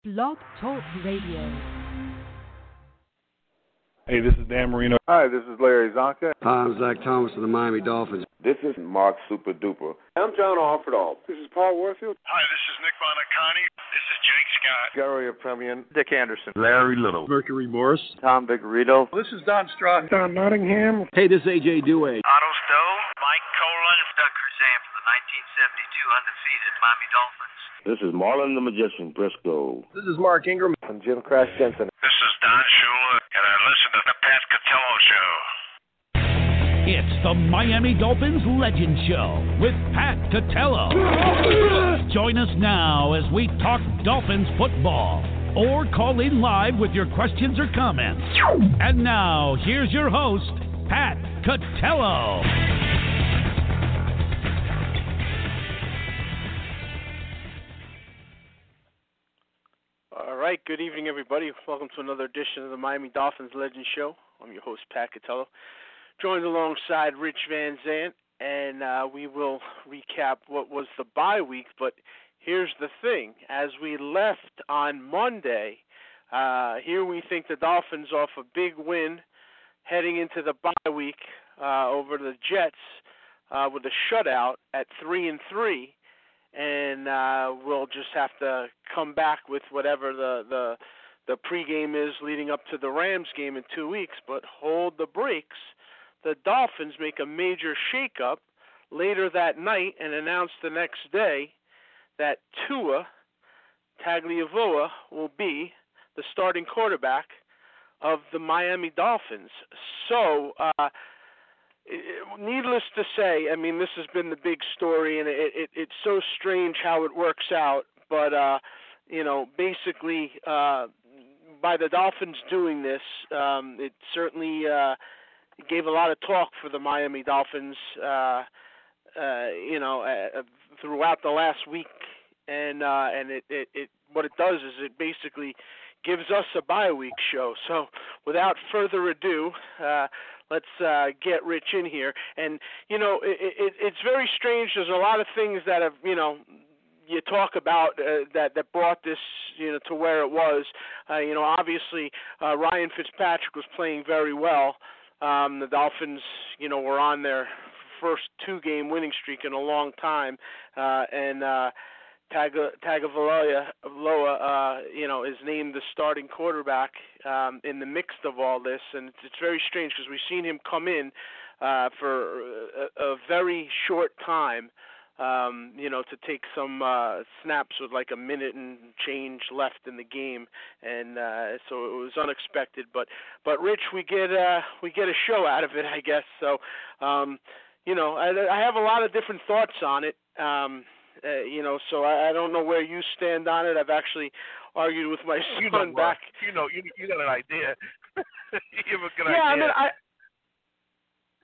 Blog Talk Radio. Hey, this is Dan Marino. Hi, this is Larry Csonka. Hi, I'm Zach Thomas of the Miami Dolphins. This is Mark Super Duper. I'm John Offerdahl. This is Paul Warfield. Hi, this is Nick Buoniconti. This is Jake Scott. Garo Yepremian. Dick Anderson. Larry Little. Mercury Morris. Tom Vigorito. This is Don Strock. Don Nottingham. Hey, this is AJ Duhe. Otto Stowe. Mike Kolen. Doug Crusan from the 1972 undefeated Miami Dolphins. This is Marlin the Magician Briscoe. This is Mark Ingram. I'm Jim Crash Jensen. This is Don Shula, and I listen to the Pat Catello Show. It's the Miami Dolphins Legend Show with Pat Catello. Join us now as we talk Dolphins football or call in live with your questions or comments. And now, here's your host, Pat Catello. Right, good evening, everybody. Welcome to another edition of the Miami Dolphins Legend Show. I'm your host, Pat Catello, joined alongside Rich Van Zant, and uh, we will recap what was the bye week. But here's the thing: as we left on Monday, uh, here we think the Dolphins off a big win, heading into the bye week uh, over the Jets uh, with a shutout at three and three and uh, we'll just have to come back with whatever the the the pregame is leading up to the Rams game in two weeks. But hold the brakes. The Dolphins make a major shakeup later that night and announce the next day that Tua Tagovailoa will be the starting quarterback of the Miami Dolphins. So. Uh, needless to say, I mean, this has been the big story, and it, it it's so strange how it works out. But uh, you know, basically, uh, by the Dolphins doing this, um, it certainly uh, gave a lot of talk for the Miami Dolphins. Uh, uh, you know, uh, throughout the last week, and uh, and it, it it what it does is it basically gives us a bye week show. So, without further ado, uh, let's uh, get Rich in here. And you know, it, it, it's very strange. There's a lot of things that have, you know, you talk about uh, that that brought this, you know, to where it was. Uh, you know, obviously uh, Ryan Fitzpatrick was playing very well. Um, the Dolphins, you know, were on their first two-game winning streak in a long time, uh, and uh, Tagovailoa, uh, you know, is named the starting quarterback um, in the mix of all this, and it's, it's very strange because we've seen him come in uh, for a, a very short time, um, you know, to take some uh, snaps with like a minute and change left in the game, and uh, so it was unexpected. But but Rich, we get uh, we get a show out of it, I guess. So, um, you know, I, I have a lot of different thoughts on it. Um, uh, you know, so I, I don't know where you stand on it. I've actually argued with my son you know, back. You know, you you got an idea. you have a good yeah, idea. I mean, I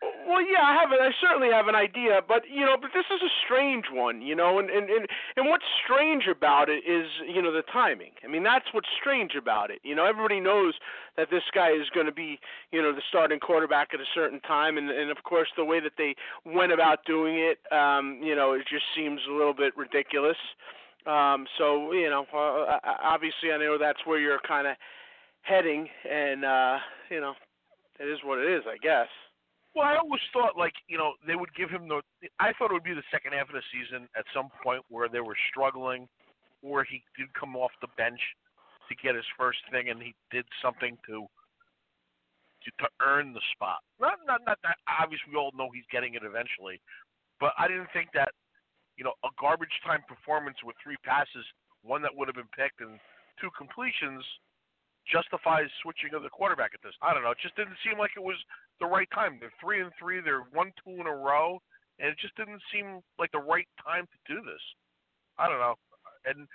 well, yeah, I have. I certainly have an idea, but you know, but this is a strange one, you know, and and and and what's strange about it is, you know, the timing. I mean, that's what's strange about it. You know, everybody knows that this guy is going to be, you know, the starting quarterback at a certain time, and and of course the way that they went about doing it, um, you know, it just seems a little bit ridiculous. Um, so you know, uh, obviously, I know that's where you're kind of heading, and uh, you know, it is what it is, I guess. Well, I always thought like you know they would give him the. I thought it would be the second half of the season at some point where they were struggling, or he did come off the bench to get his first thing, and he did something to to, to earn the spot. Not not not that obviously we all know he's getting it eventually, but I didn't think that you know a garbage time performance with three passes, one that would have been picked, and two completions justifies switching of the quarterback at this. I don't know. It just didn't seem like it was the right time. They're three and three. They're one two in a row, and it just didn't seem like the right time to do this. I don't know. And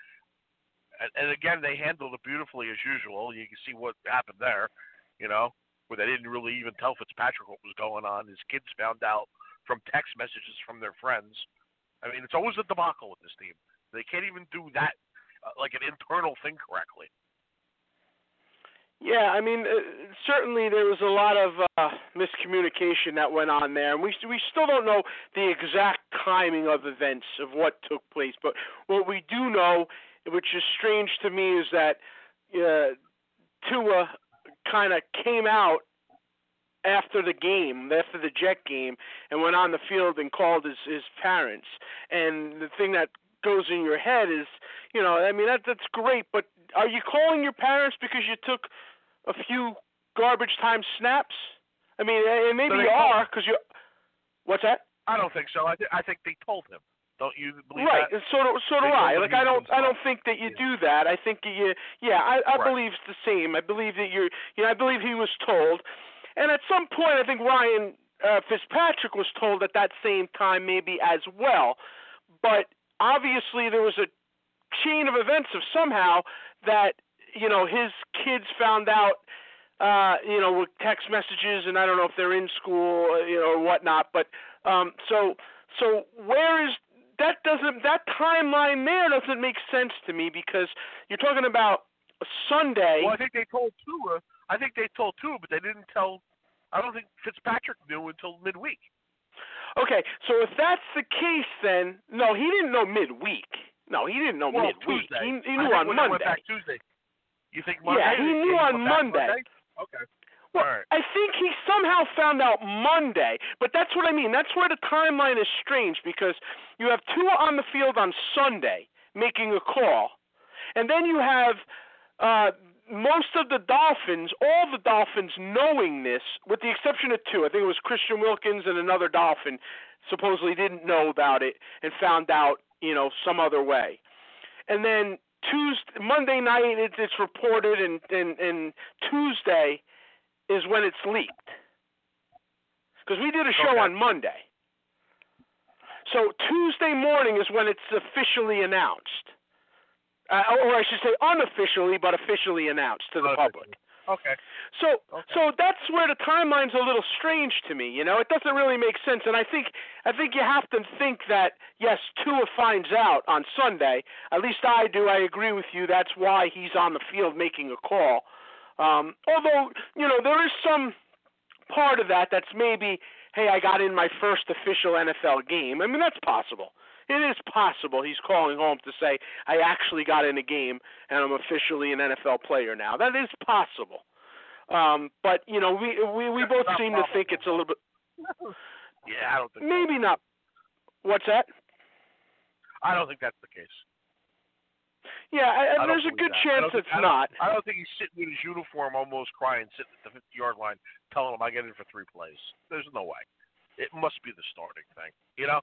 and again, they handled it beautifully as usual. You can see what happened there. You know, where they didn't really even tell Fitzpatrick what was going on. His kids found out from text messages from their friends. I mean, it's always a debacle with this team. They can't even do that, uh, like an internal thing correctly. Yeah, I mean, uh, certainly there was a lot of uh, miscommunication that went on there, and we we still don't know the exact timing of events of what took place. But what we do know which is strange to me, is that uh, Tua kind of came out after the game, after the Jet game, and went on the field and called his his parents. And the thing that goes in your head is, you know, I mean that that's great, but are you calling your parents because you took a few garbage time snaps? I mean, and maybe So you are because you. What's that? I don't think so. I, th- I think they told him. Don't you believe right, that? and so do, so do I. Like I don't, I don't think that you Yeah. do that. I think you, yeah, I, I Right. believe it's the same. I believe that you're, you know, I believe he was told, and at some point, I think Ryan uh, Fitzpatrick was told at that same time, maybe as well. But obviously, there was a chain of events of somehow that you know his kids found out. Uh, you know, with text messages, and I don't know if they're in school, you know, or whatnot. But um, so, so where is that? Doesn't that timeline there doesn't make sense to me because you're talking about Sunday. Well, I think they told Tua. I think they told Tua, but they didn't tell. I don't think Fitzpatrick knew until midweek. Okay, so if that's the case, then no, he didn't know midweek. No, he didn't know well, midweek. Tuesday. He, he knew on Monday. Went back Tuesday. You think Monday? Yeah, he knew on back Monday. Okay. Well, right. I think he somehow found out Monday, but that's what I mean. That's where the timeline is strange because you have Tua on the field on Sunday making a call, and then you have uh, most of the Dolphins, all the Dolphins knowing this, with the exception of two. I think it was Christian Wilkins and another Dolphin supposedly didn't know about it and found out, you know, some other way. And then Tuesday, Monday night, it, it's reported, and, and and Tuesday is when it's leaked. Because we did a show Okay. on Monday. So Tuesday morning is when it's officially announced. Uh, or I should say unofficially, but officially announced to the public. Okay. So Okay. so that's where the timeline's a little strange to me. You know, it doesn't really make sense, and I think I think you have to think that yes, Tua finds out on Sunday. At least I do. I agree with you. That's why he's on the field making a call. Um, although you know there is some part of that that's maybe, hey, I got in my first official NFL game. I mean that's possible. It is possible he's calling home to say I actually got in a game and I'm officially an NFL player now. That is possible. Um, but you know, we we we both not seem to think it's a little bit Yeah, I don't think. so. maybe not. What's that? I don't think that's the case. Yeah, I, I there's a good that. Chance think- it's I don't- I don't think he's sitting with his uniform, almost crying, sitting at the 50 yard line, telling him I get in for three plays. There's no way. It must be the starting thing. You know?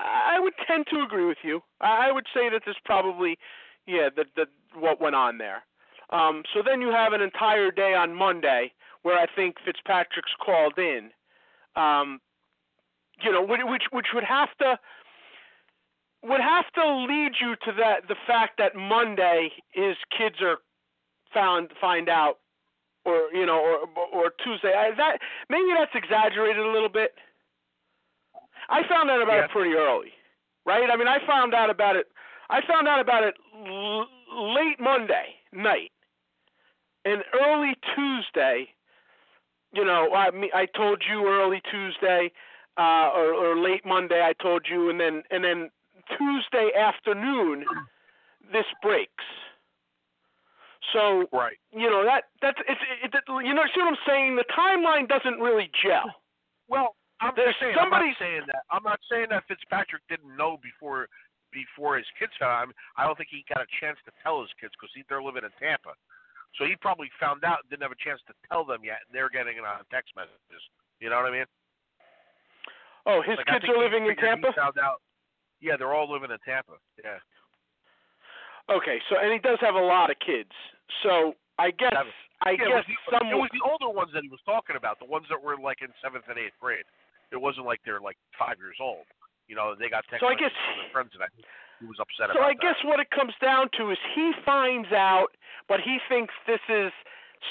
I would tend to agree with you. I would say that there's probably, yeah, that that what went on there. Um, so then you have an entire day on Monday where I think Fitzpatrick's called in. Um, you know, which which would have to would have to lead you to that the fact that Monday his kids are found find out, or you know, or or Tuesday. I, that maybe that's exaggerated a little bit. I found out about Yeah. it pretty early, right? I mean, I found out about it. I found out about it l- late Monday night, and early Tuesday. You know, I me- I told you early Tuesday, uh, or, or late Monday. I told you, and then and then Tuesday afternoon, this breaks. So Right. you know that that's it's it, it, you know see what I'm saying. The timeline doesn't really gel. Well, I'm just saying. somebody- I'm not saying that. I'm not saying that Fitzpatrick didn't know before before his kids found. I, I don't think he got a chance to tell his kids because they're living in Tampa. So he probably found out didn't have a chance to tell them yet, and they're getting it on text messages. You know what I mean? Oh, his Like, kids are living in Tampa. Found out. Yeah, they're all living in Tampa. Yeah. Okay, so and he does have a lot of kids. So I guess. I yeah, guess it was, the, some it was the older ones that he was talking about, the ones that were like in seventh and eighth grade. It wasn't like they're like five years old. You know, they got text So I guess- from their friends, and I he was upset about So I guess what it comes down to is he finds out, but he thinks this is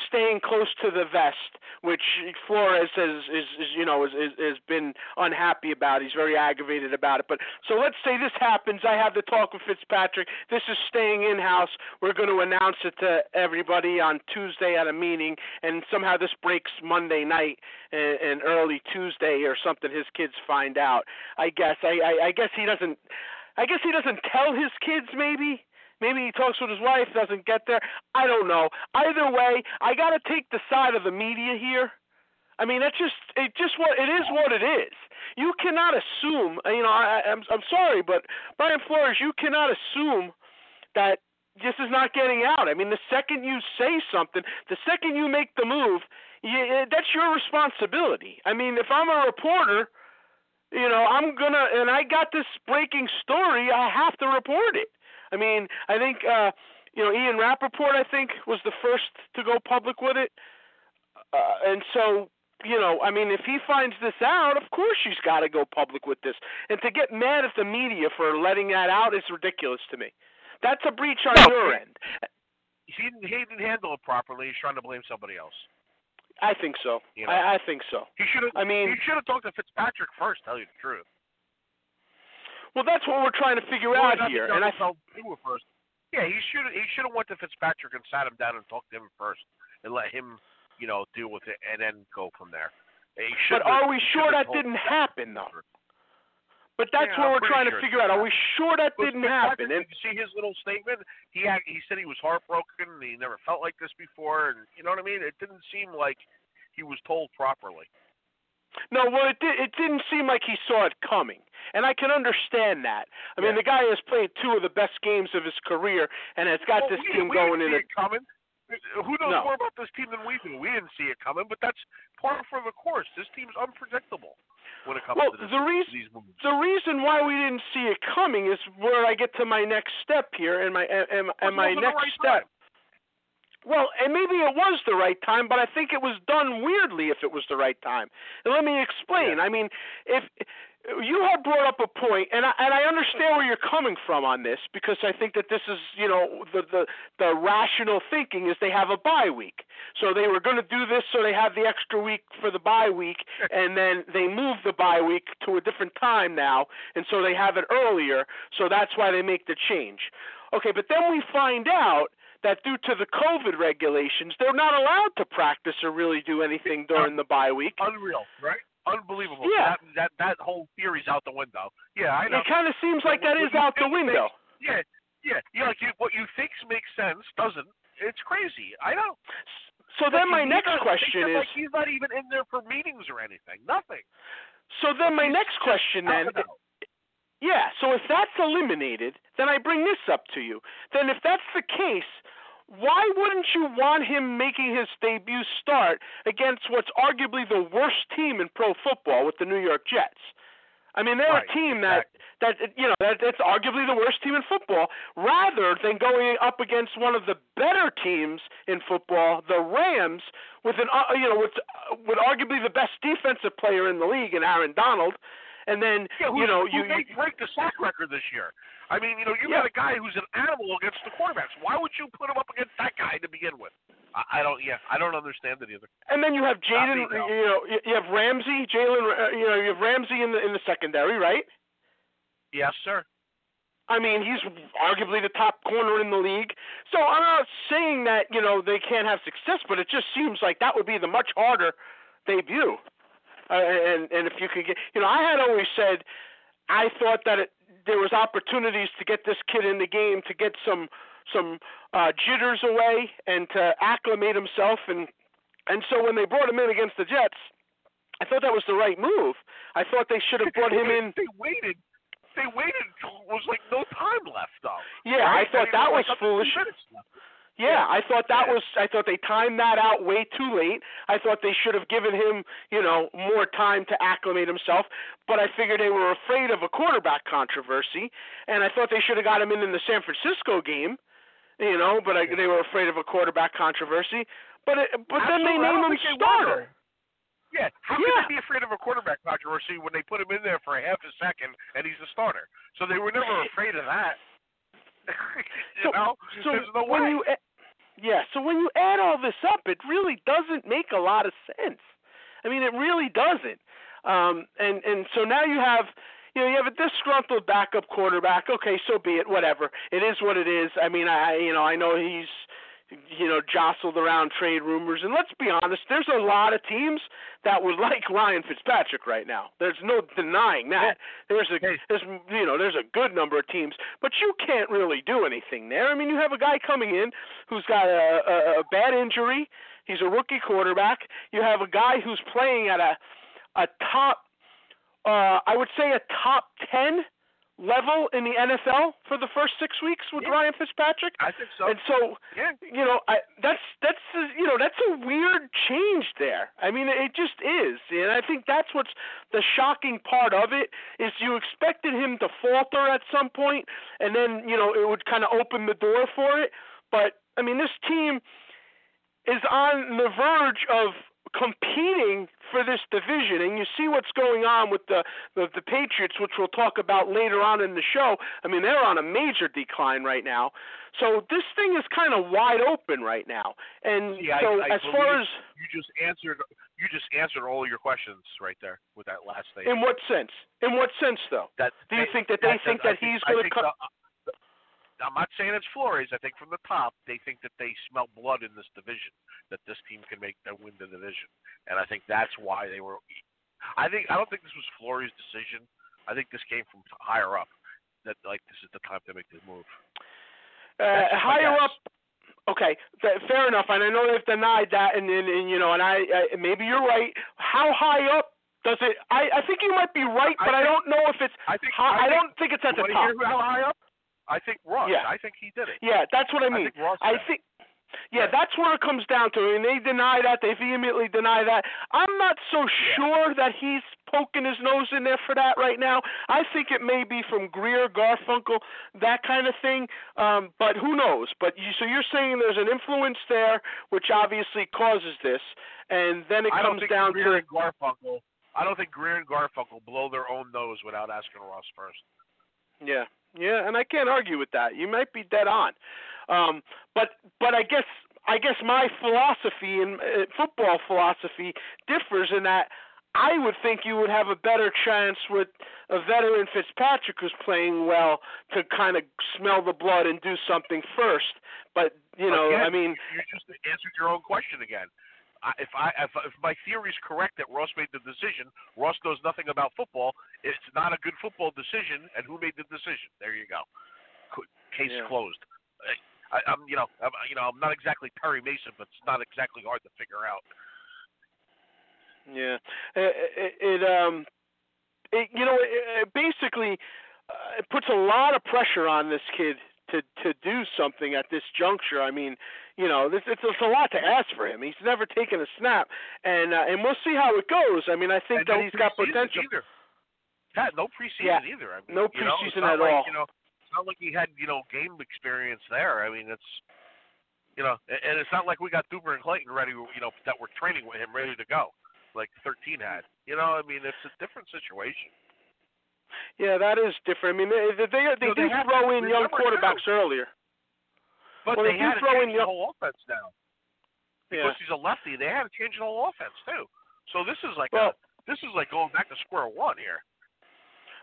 staying close to the vest, which Flores has is, is you know is, is has been unhappy about. He's very aggravated about it. But so let's say this happens. I have the talk with Fitzpatrick. This is staying in house. We're going to announce it to everybody on Tuesday at a meeting, and somehow this breaks Monday night and, and early Tuesday or something. His kids find out. I guess I, I I guess he doesn't. I guess he doesn't tell his kids maybe Maybe he talks with his wife, doesn't get there. I don't know. Either way, I got to take the side of the media here. I mean, that's just it. Just what it is. What it is. You cannot assume. Uh, you know, I, I'm I'm sorry, but Brian Flores, you cannot assume that this is not getting out. I mean, the second you say something, the second you make the move, you, that's your responsibility. I mean, if I'm a reporter, you know, I'm gonna and I got this breaking story, I have to report it. I mean, I think uh, you know Ian Rapoport, I think, was the first to go public with it, uh, and so you know, I mean, if he finds this out, of course she's got to go public with this. And to get mad at the media for letting that out is ridiculous to me. That's a breach on No, your end. He didn't, he didn't handle it properly. He's trying to blame somebody else. I think so. You know. I, I think so. He should have. I mean- he should have talked to Fitzpatrick first. Tell you the truth. Well, that's what we're trying to figure Well, out here. And I tell do it first. Yeah, he should he should have went to Fitzpatrick and sat him down and talked to him first and let him, you know, deal with it and then go from there. But are we sure that didn't happen though? But that's Yeah, what I'm we're trying sure to figure out. Are we sure that But didn't happen? And Did you see his little statement? He had, he said he was heartbroken. and He never felt like this before, and you know what I mean. It didn't seem like he was told properly. No, well, it did, it didn't seem like he saw it coming, and I can understand that. I mean, Yeah. the guy has played two of the best games of his career, and has got Well, this we, team we going didn't in. it coming. Who knows No. more about this team than we do? We didn't see it coming, but that's par for the course. This team's unpredictable when it comes Well, to this, the reason- the reason why we didn't see it coming is where I get to my next step here, and my and, and, and my next right step. time. Well, and maybe it was the right time, but I think it was done weirdly if it was the right time. And let me explain. I mean, if you had brought up a point, and I, and I understand where you're coming from on this because I think that this is, you know, the the the rational thinking is they have a bye week, so they were going to do this so they have the extra week for the bye week, and then they move the bye week to a different time now, and so they have it earlier, so that's why they make the change. Okay, but then we find out that due to the COVID regulations, they're not allowed to practice or really do anything during the bye week. Unreal, right? Unbelievable. Yeah. That, that that whole theory's out the window. Yeah, I know. It kind of seems like that What is out the window. Yeah, yeah. Yeah, like you, what you think makes sense doesn't. It's crazy. I know. So then my next question is like he's not even in there for meetings or anything. Nothing. so then my next question then. Yeah, so if that's eliminated, then I bring this up to you. Then if that's the case, why wouldn't you want him making his debut start against what's arguably the worst team in pro football with the New York Jets? I mean, they're Right, a team that that you know that that's arguably the worst team in football, rather than going up against one of the better teams in football, the Rams, with an uh, you know with uh, with arguably the best defensive player in the league, in Aaron Donald, and then Yeah, you know you, may you break the sack record this year. I mean, you know, you Yeah. got a guy who's an animal against the quarterbacks. Why would you put him up against that guy to begin with? I, I don't. Yeah, I don't understand it either. And then you have Jaden, you know, you- you have Ramsey, Jalen, uh, you know, you have Ramsey in the in the secondary, right? Yes, sir. I mean, he's arguably the top corner in the league. So I'm not saying that you know they can't have success, but it just seems like that would be the much harder debut. Uh, and and if you could get, you know, I had always said I thought that it, there was opportunities to get this kid in the game to get some some uh, jitters away and to acclimate himself and and so when they brought him in against the Jets, I thought that was the right move. I thought they should have brought him in. They waited. They waited. It was like no time left, though. Yeah, right? I thought that was like foolish. Yeah, I thought that Yeah. was. I thought they timed that out way too late. I thought they should have given him, you know, more time to acclimate himself. But I figured they were afraid of a quarterback controversy, and I thought they should have got him in in the San Francisco game, you know. But I, they were afraid of a quarterback controversy. But it, but then they Absolutely. I name him think they were, starter. Yeah, how Yeah. can they be afraid of a quarterback controversy when they put him in there for a half a second and he's the starter? So they were never afraid of that. you So- know, So there's no when way. you, a- yeah, so when you add all this up, it really doesn't make a lot of sense. I mean, it really doesn't. Um, and and so now you have, you know, you have a disgruntled backup quarterback. Okay, so be it. Whatever. It is what it is. I mean, I you know I know he's you know, jostled around trade rumors. And let's be honest, there's a lot of teams that would like Ryan Fitzpatrick right now. There's no denying that. There's a there's you know there's a good number of teams, but you can't really do anything there. I mean, you have a guy coming in who's got a, a, a bad injury. He's a rookie quarterback. You have a guy who's playing at a a top, uh, I would say a top ten level in the NFL for the first six weeks with Yeah. Ryan Fitzpatrick. I think so. And so, Yeah. you know, I that's that's you know that's a weird change there. I mean, it just is, and I think that's what's the shocking part of it is you expected him to falter at some point, and then you know it would kind of open the door for it. But I mean, this team is on the verge of competing for this division and you see what's going on with the, the the Patriots which we'll talk about later on in the show. I mean they're on a major decline right now. So this thing is kind of wide open right now. And See, so I as far as You just answered. You just answered all your questions right there with that last thing. in what sense? In what sense though? that Do you think that they that- think I that he's going to come I'm not saying it's Flores. I think from the top, they think that they smell blood in this division, that this team can make that win the division, and I think that's why they were. I think I don't think this was Flores' decision. I think this came from higher up. That like this is the time to make the move. uh, That's just my higher up Okay, fa- fair enough, and I know they've denied that, and, and, and you know, and I, I maybe you're right. How high up does it? I, I think you might be right, but I, think- don't know if it's. I think high, I, think, don't think it's at the top. Hear how high up? I think Ross. Yeah. I think he did it. Yeah, that's what I mean. I think Ross I did. think. Yeah, that's where it comes down to. I mean, they deny that. They vehemently deny that. I'm not so sure that he's poking his nose in there for that right now. I think it may be from Grier, Garfinkel, that kind of thing. Um, but who knows? But you, so you're saying there's an influence there, which obviously causes this, and then it I comes down Grier to and Garfinkel. I don't think Grier and Garfinkel blow their own nose without asking Ross first. Yeah, yeah, and I can't argue with that. You might be dead on, um, but but I guess I guess my philosophy and uh, football philosophy differs in that I would think you would have a better chance with a veteran Fitzpatrick who's playing well to kind of smell the blood and do something first. But you know, Again, I mean, you just answered your own question again. If I if, if my theory is correct that Ross made the decision, Ross knows nothing about football. It's not a good football decision, and who made the decision? There you go. Case Yeah. closed. I, I'm you know I'm, you know I'm not exactly Perry Mason, but it's not exactly hard to figure out. Yeah, it, it, it um, it, you know, it, it basically uh, it puts a lot of pressure on this kid to to do something at this juncture. I mean, you know, this it's, it's a lot to ask for him. He's never taken a snap, and uh, and we'll see how it goes. I mean, I think And that no he's got potential. Either. Pat, no preseason Yeah, either. I mean, no you know, preseason at like, all. You know, it's not like he had you know game experience there. I mean, it's you know, and it's not like we got Duper and Clayton ready. You know, that we're training with him ready to go, like 13 had. You know, I mean, it's a different situation. Yeah, that is different. I mean, they they, they, they do they have throw in young quarterbacks earlier. But Well, they they do had to throw in change the whole offense now Yeah. because he's a lefty. They had to change the whole offense too. So this is like Well- a this is like going back to square one here.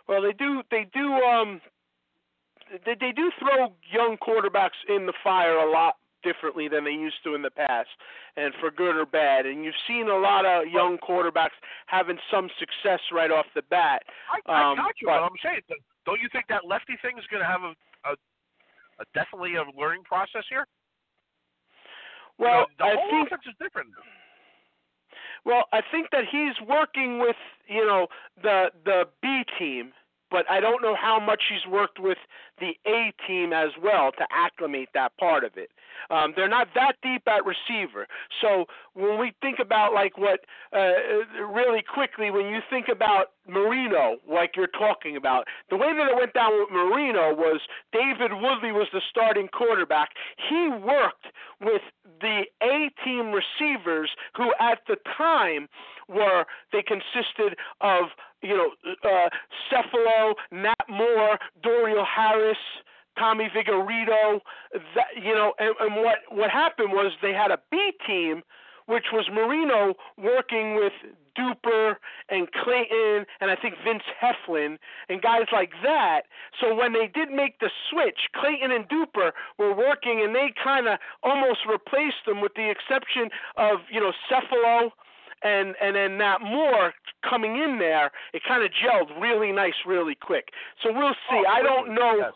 Well, they do. They do. Um, they they do throw young quarterbacks in the fire a lot differently than they used to in the past, and for good or bad. And you've seen a lot of young quarterbacks having some success right off the bat. I, I Um, got you, but- but I'm saying, don't you think that lefty thing is going to have a, a, a definitely a learning process here? You Well, know, the I whole think. offense is different. Well, I think that he's working with you know the the B team, but I don't know how much he's worked with the A team as well to acclimate that part of it. Um, they're not that deep at receiver, so when we think about like what uh, really quickly, when you think about Marino, like you're talking about, the way that it went down with Marino was David Woodley was the starting quarterback. He worked with the A team receivers who at the time were they consisted of you know uh, Cefalo, Nat Moore, Duriel Harris, Tommy Vigorito. That you know, and, and what what happened was they had a B team, which was Marino working with Duper and Clayton and I think Vince Heflin and guys like that. So when they did make the switch, Clayton and Duper were working and they kind of almost replaced them with the exception of, you know, Cefalo and and then Nat Moore coming in there, it kind of gelled really nice, really quick. So we'll see. Oh, I don't know. Yes.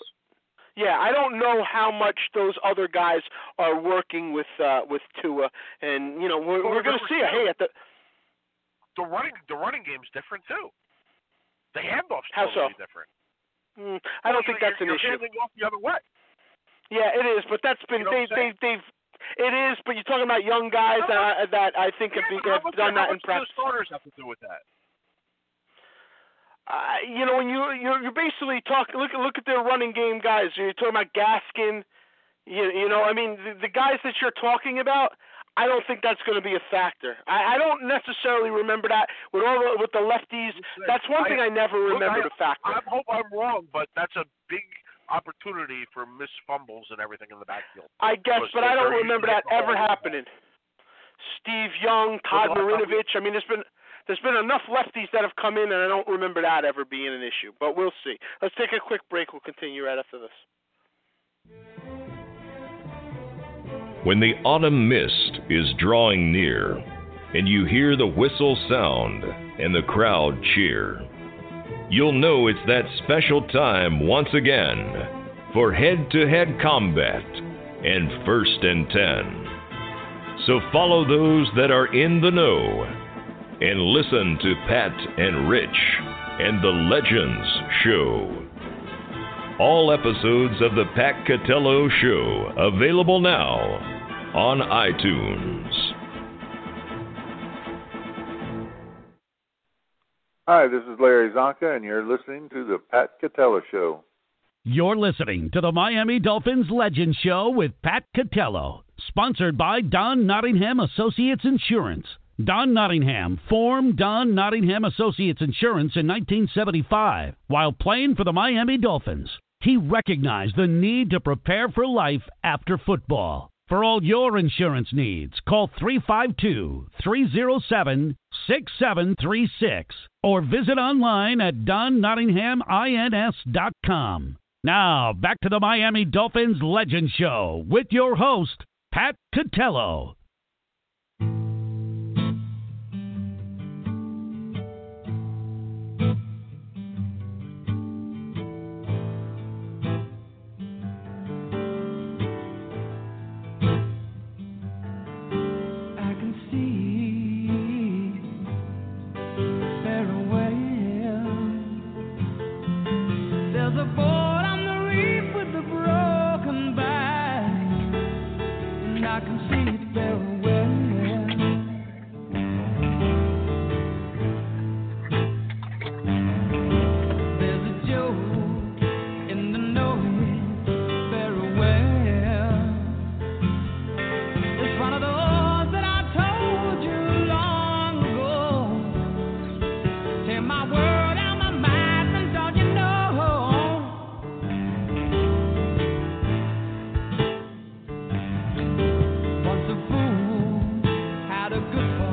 Yeah, I don't know how much those other guys are working with uh with Tua, and you know we're we're going to see. Hey, at the The running the running game's different too. The handoff's How so? totally different. mm, I don't Well, think that's an you're issue. handing off the other way. Yeah, it is, but that's been You know they they they've it is, but you're talking about young guys No, uh, that I think Yeah, have, be, but how have done that in much do practice. the starters have to do with that? Uh, you know, when you you're, you're basically talking. Look look at their running game guys. You're talking about Gaskin. You you know, I mean, the, the guys that you're talking about. I don't think that's going to be a factor. I, I don't necessarily remember that with all the, with the lefties. That's one thing I never Look, remembered I, a factor. I hope I'm wrong, but that's a big opportunity for missed fumbles and everything in the backfield. I guess, but I don't remember that ever happening. Steve Young, Todd Marinovich. I mean, there's been there's been enough lefties that have come in, and I don't remember that ever being an issue. But we'll see. Let's take a quick break. We'll continue right after this. When the autumn mist is drawing near, and you hear the whistle sound and the crowd cheer, you'll know it's that special time once again for head to head combat and first and ten. So follow those that are in the know and listen to Pat and Rich and the Legends Show. All episodes of the Pat Catello Show available now on iTunes. Hi, this is Larry Csonka, and you're listening to the Pat Catello Show. You're listening to the Miami Dolphins Legend Show with Pat Catello, sponsored by Don Nottingham Associates Insurance. Don Nottingham formed Don Nottingham Associates Insurance in 1975 while playing for the Miami Dolphins. He recognized the need to prepare for life after football. For all your insurance needs, call 352 307 6736 or visit online at donnottinghamins.com. Now, back to the Miami Dolphins Legend Show with your host, Pat Catello.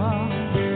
A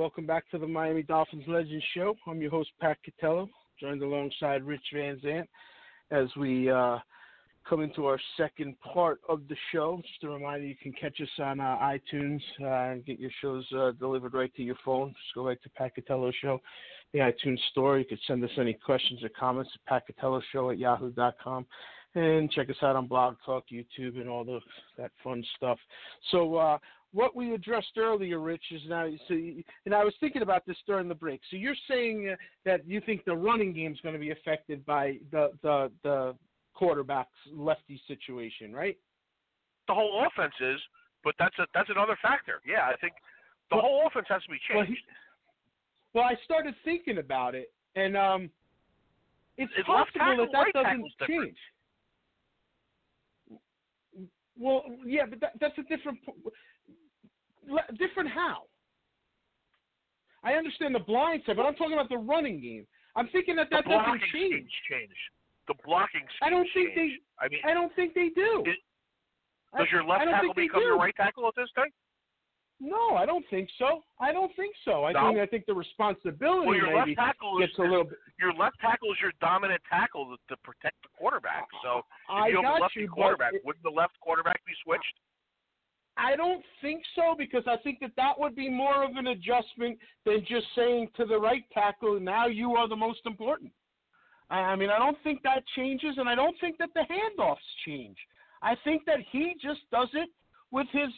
welcome back to the Miami Dolphins Legends Show. I'm your host, Pat Catello, joined alongside Rich Van Zant as we uh, coming to our second part of the show. Just a reminder, you can catch us on uh, iTunes uh, and get your shows uh, delivered right to your phone. Just go right to Pat Catello Show, the iTunes store. You can send us any questions or comments at patcatello at yahoo.com. And check us out on Blog Talk, YouTube, and all the, that fun stuff. So, uh, what we addressed earlier, Rich, is now. So, and I was thinking about this during the break. So you're saying that you think the running game is going to be affected by the the the quarterback's lefty situation, right? The whole offense is, but that's a that's another factor. Yeah, I think the Well- whole offense has to be Well, changed. he, well, I started thinking about it, and um, it's left possible that that right doesn't different. change. Well, yeah, but that, that's a different, different how? I understand the blind side, but I'm talking about the running game. I'm thinking that that doesn't change. change. The blocking I don't think change. I mean, I don't think they do. I- does your left tackle become do. your right tackle at this time? No, I don't think so. I don't think so. I No? think I think the responsibility Well, your maybe left tackle is gets a little bit. your left tackle is your dominant tackle to, to protect the quarterback. So if I you have a lefty you, quarterback, it- wouldn't the left quarterback be switched? I don't think so because I think that that would be more of an adjustment than just saying to the right tackle, now you are the most important. I mean, I don't think that changes, and I don't think that the handoffs change. I think that he just does it with his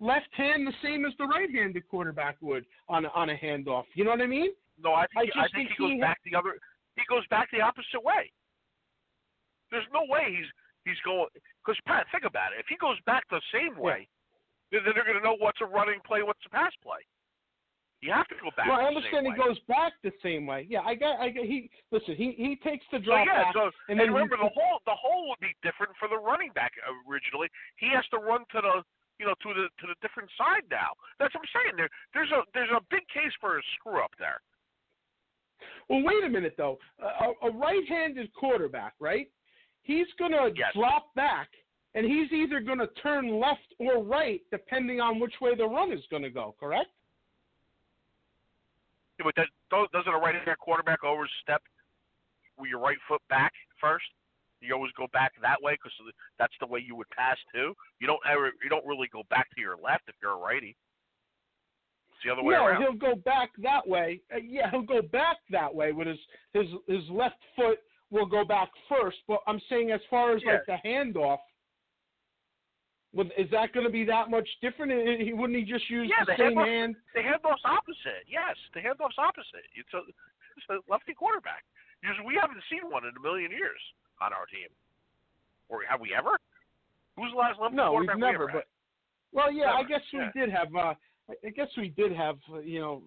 left hand the same as the right-handed quarterback would on a, on a handoff. You know what I mean? No, I think I I, just think, think he goes he- back the other. He goes back the opposite way. There's no way he's he's going because Pat, think about it. If he goes back the same way, then then they're going to know what's a running play, what's a pass play. You have to go back. well, I understand he way. goes back the same way. Yeah, I got. I got. He listen. He he takes the So yeah, back, so and and, remember he, the whole the hole would be different for the running back originally. He has to run to the you know to the to the different side now. That's what I'm saying. There there's a there's a big case for a screw up there. Well, wait a minute though. A, a right-handed quarterback, right? He's gonna Yes. drop back, and he's either gonna turn left or right, depending on which way the run is gonna go. Correct? Yeah, but that, doesn't a right-handed quarterback always step with your right foot back first? You always go back that way because that's the way you would pass too. You don't ever you don't really go back to your left if you're a righty. It's the other way no, around. he'll go back that way. Uh, yeah, he'll go back that way with his his his left foot will go back first. But I'm saying as far as like the handoff. Would, is that going to be that much different? He wouldn't he just use Yeah, the, the same handoff- hand? The handoff's opposite. Yes, the handoff's opposite. It's a, it's a lefty quarterback. Because we haven't seen one in a million years on our team. Or have we ever? Who's the last lefty No, we've quarterback we never. ever But well, yeah, I Never, guess we yeah. did have. Uh, I- I guess we did have. You know,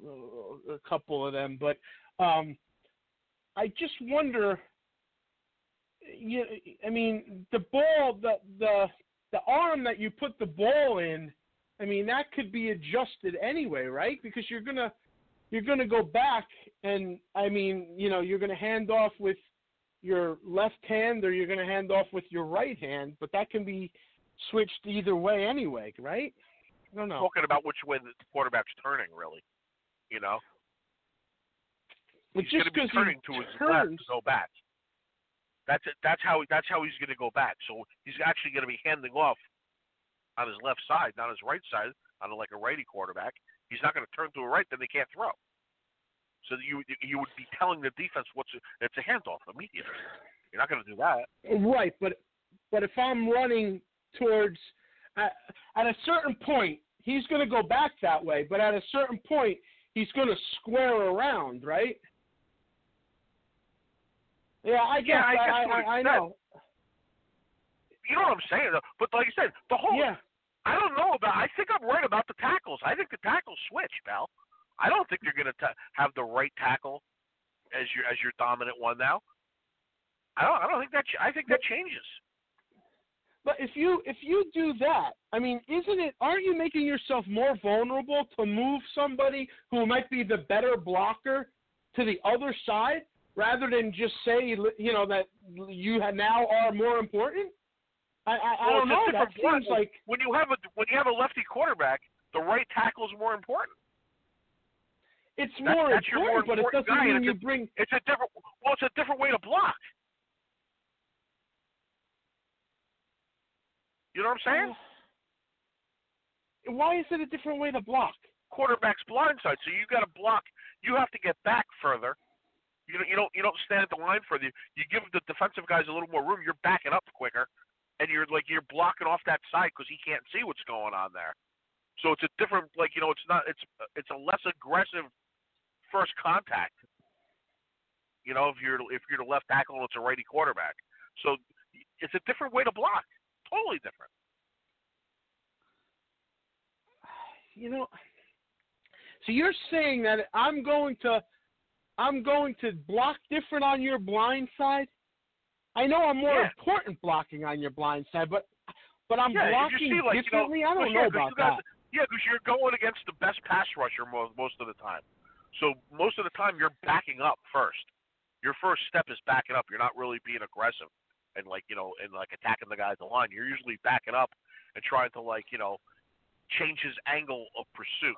a couple of them, but um, I just wonder. You, I mean, the ball, the the the arm that you put the ball in. I mean, that could be adjusted anyway, right? Because you're gonna you're gonna go back, and I mean, you know, you're gonna hand off with your left hand or you're going to hand off with your right hand, but that can be switched either way anyway, right? I don't know. Talking about which way the quarterback's turning, really. You know? But he's just going to be 'cause he turning to his left turns- to go back. That's it. That's how that's how he's going to go back. So he's actually going to be handing off on his left side, not his right side, on like a righty quarterback. He's not going to turn to a right, then they can't throw. So you you would be telling the defense what's a, it's a handoff immediately. You're not going to do that. Right, but but if I'm running towards at, at a certain point, he's going to go back that way, but at a certain point, he's going to square around, right? Yeah, I guess Yeah, I guess I, I, I know. You know what I'm saying? though? But like I said, the whole Yeah. I don't know about. I think I'm right about the tackles. I think the tackles switch, pal. I don't think you're going to have the right tackle as your as your dominant one now. I don't. I don't think that. I think that changes. But if you if you do that, I mean, isn't it? Aren't you making yourself more vulnerable to move somebody who might be the better blocker to the other side rather than just say, you know, that you now are more important? I I, I Well, don't know. That seems like when you have a when you have a lefty quarterback, the right tackle is more important. it's That- more that's your more important, but it doesn't guy, mean you a- bring. It's a different. Well, it's a different way to block. You know what I'm saying? Why is it a different way to block? Quarterback's blindside, so you got to block. You have to get back further. You don't, you don't, you don't stand at the line further. You give the defensive guys a little more room. You're backing up quicker, and you're like you're blocking off that side because he can't see what's going on there. So it's a different, like you know, it's not, it's it's a less aggressive first contact. You know, if you're if you're the left tackle and it's a righty quarterback, so it's a different way to block. Totally different. You know, so you're saying that I'm going to I'm going to block different on your blind side? I know I'm more Yeah. important blocking on your blind side, but but I'm yeah, blocking see, like, differently. You know, I don't well, know yeah, 'cause about guys, that. Yeah, because you're going against the best pass rusher most most of the time. So most of the time you're backing up first. Your first step is backing up. You're not really being aggressive and like you know and like attacking the guy at the line. You're usually backing up and trying to like you know change his angle of pursuit.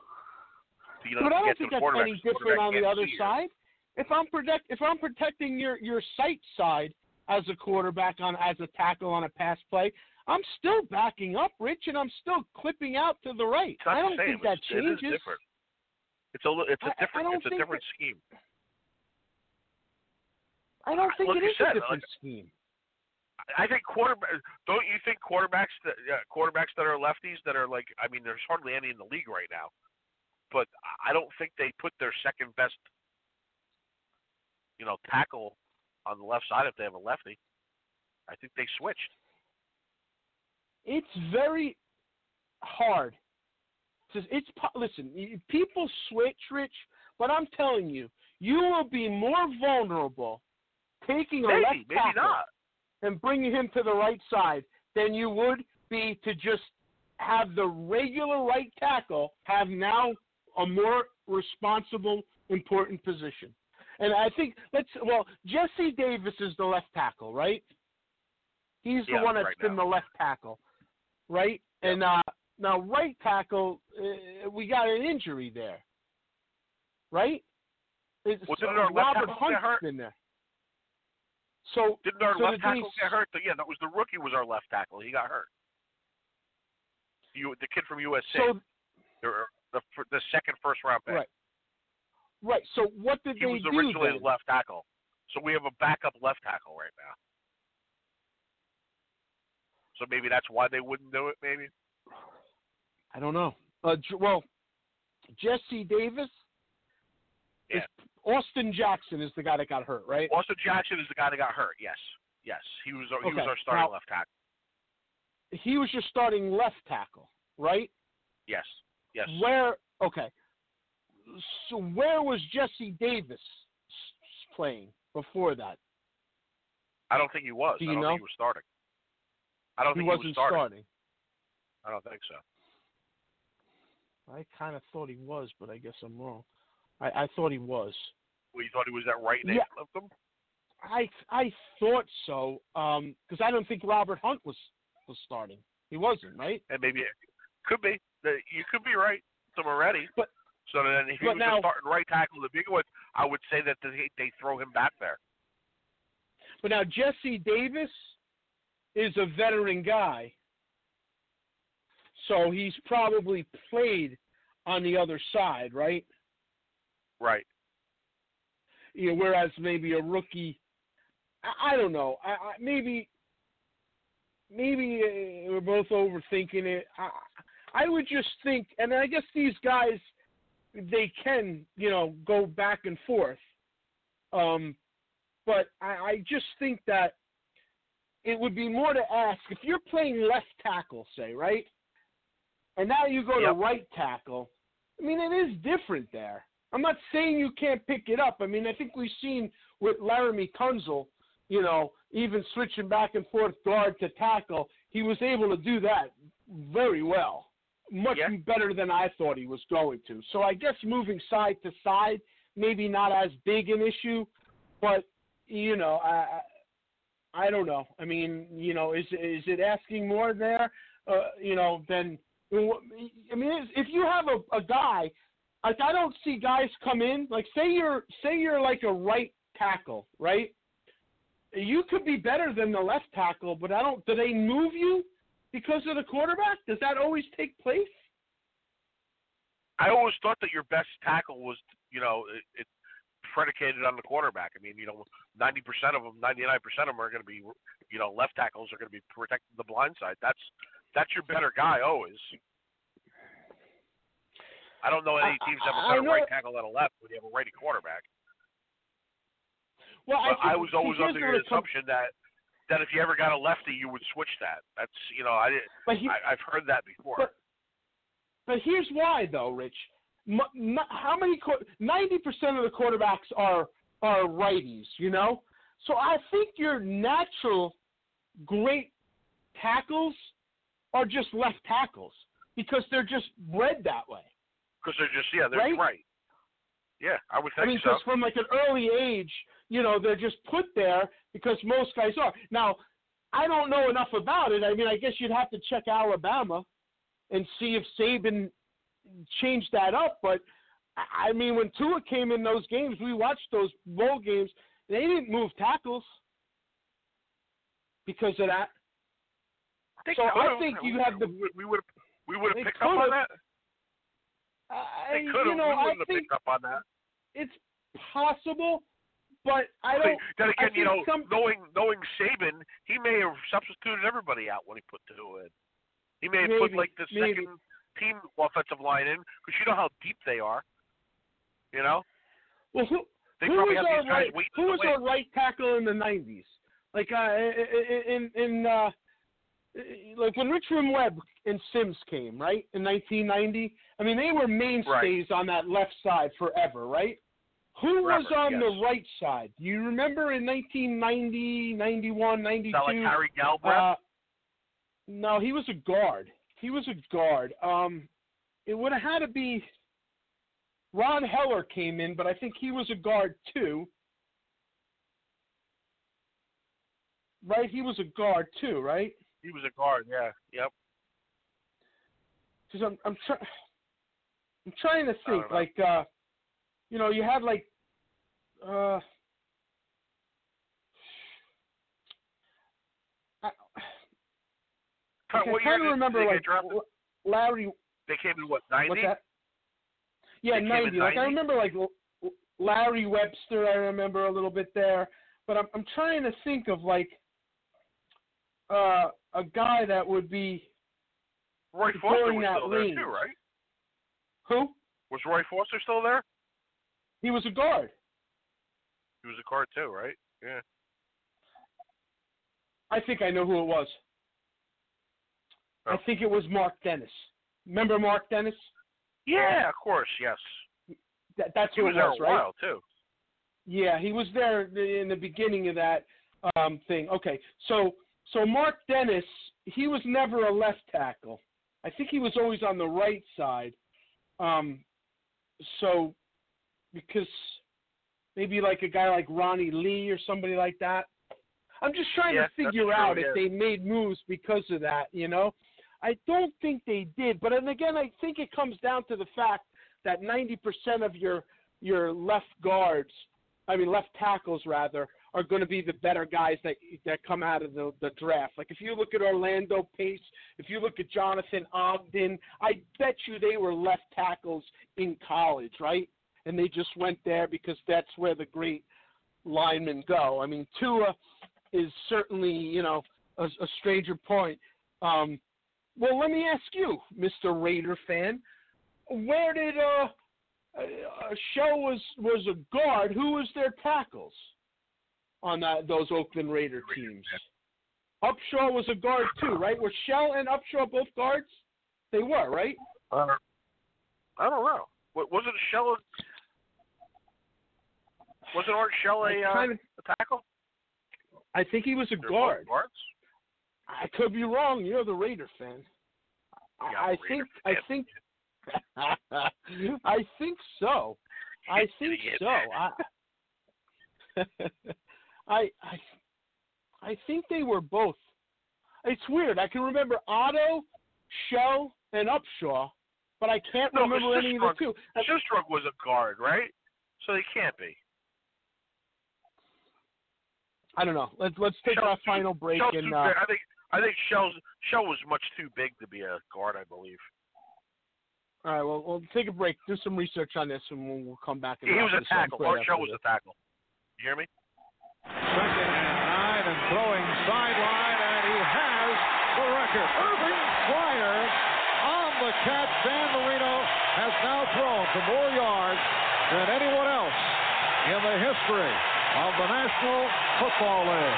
To, you know, but I don't think the that's any different on the other side. If I'm protect if I'm protecting your your sight side as a quarterback on as a tackle on a pass play, I'm still backing up, Rich, and I'm still clipping out to the right. I don't think that It's- it is changes. different. It's a it's I- I a different don't it's a different scheme. I don't think Like it is said, a different like- scheme. I think quarterback. Don't you think quarterbacks that yeah, quarterbacks that are lefties that are like? I mean, there's hardly any in the league right now, but I don't think they put their second best, you know, tackle on the left side if they have a lefty. I think they switched. It's very hard. To, it's listen. People switch, Rich, but I'm telling you, you will be more vulnerable taking a Maybe, left maybe tackle not. and bringing him to the right side than you would be to just have the regular right tackle have now a more responsible, important position. And I think let's well, Jesse Davis is the left tackle, right? He's the Yeah, one that's right been now. the left tackle, right? And uh now right tackle, uh, we got an injury there, right? It's, Well, so our left Robert hurt? been there. So Didn't our so left tackle get hurt? Yeah, that was the rookie. Was our left tackle? He got hurt. You, the kid from USC, So the the, the second first round pick. Right. Right. So what did He they was originally then? left tackle. So we have a backup left tackle right now. So maybe that's why they wouldn't do it. Maybe. I don't know. Uh, well, Jesse Davis. Yeah. Is, Austin Jackson is the guy that got hurt, right? Austin Jackson is the guy that got hurt. Yes. Yes. He was. He was our starting now- left tackle. He was your starting left tackle, right? Yes. Yes. Where? Okay. So where was Jesse Davis playing before that? I don't think he was. Do I you don't know? think he was starting. I don't he think wasn't he was starting. starting. I don't think so. I kind of thought he was, but I guess I'm wrong. I, I thought he was. Well, you thought he was that right name Yeah. of them? I I thought so um, because I don't think Robert Hunt was was starting. He wasn't, right? And maybe it could be. That You could be right. Them already. But so then if he but was now- starting right tackle, the bigger one, I would say that they, they throw him back there. But now Jesse Davis is a veteran guy, so he's probably played on the other side, right? Right. You know, whereas maybe a rookie, I, I don't know. I, I, maybe, maybe uh, we're both overthinking it. I, I would just think, and I guess these guys, they can, you know, go back and forth. Um, but I, I just think that it would be more to ask if you're playing left tackle, say, right? And now you go Yep. to right tackle. I mean, it is different there. I'm not saying you can't pick it up. I mean, I think we've seen with Laremy Tunsil, you know, even switching back and forth guard to tackle, he was able to do that very well, much Yeah. better than I thought he was going to. So I guess moving side to side, maybe not as big an issue, but you know, I I don't know. I mean, you know, is is it asking more there? Uh, you know, than I mean, if you have a, a guy, like I don't see guys come in. Like say you're say you're like a right tackle, right? You could be better than the left tackle, but I don't. Do they move you because of the quarterback? Does that always take place? I always thought that your best tackle was, you know, it, it predicated on the quarterback. I mean, you know, 90% of them, 99% of them are going to be, you know, left tackles are going to be protecting the blind side. That's that's your better guy always. I don't know any teams have a better right tackle than a left when you have a righty quarterback. Well, I, I was always under the assumption that that if you ever got a lefty, you would switch that. That's you know, I didn't. But he, I, I've heard that before. But, but here's why, though, Rich. M- m- how many? Ninety percent of the quarterbacks are are righties. You know, so I think your natural great tackles are just left tackles because they're just bred that way. Because they're just yeah, they're Right? Yeah, I would think I mean, so. because from like an early age, you know, they're just put there because most guys are. Now, I don't know enough about it. I mean, I guess you'd have to check Alabama and see if Saban changed that up. But I I mean, when Tua came in those games, we watched those bowl games. They didn't move tackles because of that. They so I think you have the. We would we would have picked up on that. I, They could you know, we I wouldn't have think picked up on that. it's possible, but I don't. then again, you know, some, knowing knowing Saban, he may have substituted everybody out when he put Tua in. He may have put like the maybe. second team offensive line in because you know how deep they are. You know, well, who, they who probably was have our these guys right, who was our right tackle in the '90s? Like uh, in in uh, like when Richmond Webb and Sims came, right in 1990. I mean, they were mainstays on that left side forever, right? Who was on yes. the right side? Do you remember in 1990, 91, 92? That like Harry Galbreath? Uh, no, he was a guard. He was a guard. Um, it would have had to be. Ron Heller came in, but I think he was a guard too. Right, he was a guard too, right? he was a guard. Yeah. Yep. Because I'm I'm trying I'm trying to think like uh, you know, you had like uh. I, I what kind of remember like? Larry They came in what ninety? Yeah, They came in ninety. Like I remember, like Larry Webster. I remember a little bit there, but I'm I'm trying to think of like uh, a guy that would be Roy Foster was that still there too, right? Who? Was Roy Foster still there? He was a guard. He was a guard too, right? Yeah. I think I know who it was. I Oh. think it was Mark Dennis. Remember Mark Dennis? Yeah, of course, yes. That, that's He who was it there was, a right? while too. Yeah, he was there in the beginning of that um, thing. Okay, so so Mark Dennis, he was never a left tackle. I think he was always on the right side. Um, so because maybe like a guy like Ronnie Lee or somebody like that. I'm just trying Yeah, to figure out if they made moves because of that. You know, I don't think they did. But and again, I think it comes down to the fact that 90% of your your left guards, I mean left tackles rather, are going to be the better guys that that come out of the, the draft. Like if you look at Orlando Pace, if you look at Jonathan Ogden, I bet you they were left tackles in college, right? And they just went there because that's where the great linemen go. I mean Tua is certainly you know a, a stranger point. Um, well, let me ask you, Mr. Raider fan, where did uh, uh Shell was was a guard? Who was their tackles on that those Oakland Raider teams? Upshaw was a guard too, right? Were Shell and Upshaw both guards? They were, right? Uh, I don't know. Wasn't Shell wasn't Art Shell a, uh, of- a tackle? I think he was a They're guard. Guards? I could be wrong. You're the Raider fan. I- Yeah, I think Raider I think I think so. I think so. I, I I I think they were both. It's weird. I can remember Otto, Shell, and Upshaw, but I can't No, remember any of the two. Sistrunk was a guard, right? So they can't be. I don't know. Let's let's take Shell our too- final break Shell and too uh. I think I think Shell's Shell was much too big to be a guard. I believe All right, well, we'll take a break, do some research on this, and we'll, we'll come back. And he wrap was a this up tackle. right Art after Shell was this. a tackle. You hear me? Second and nine and throwing sideline, and he has the record. Irving Fryar on the catch. Dan Marino has now thrown for more yards than anyone else in the history of the National Football League.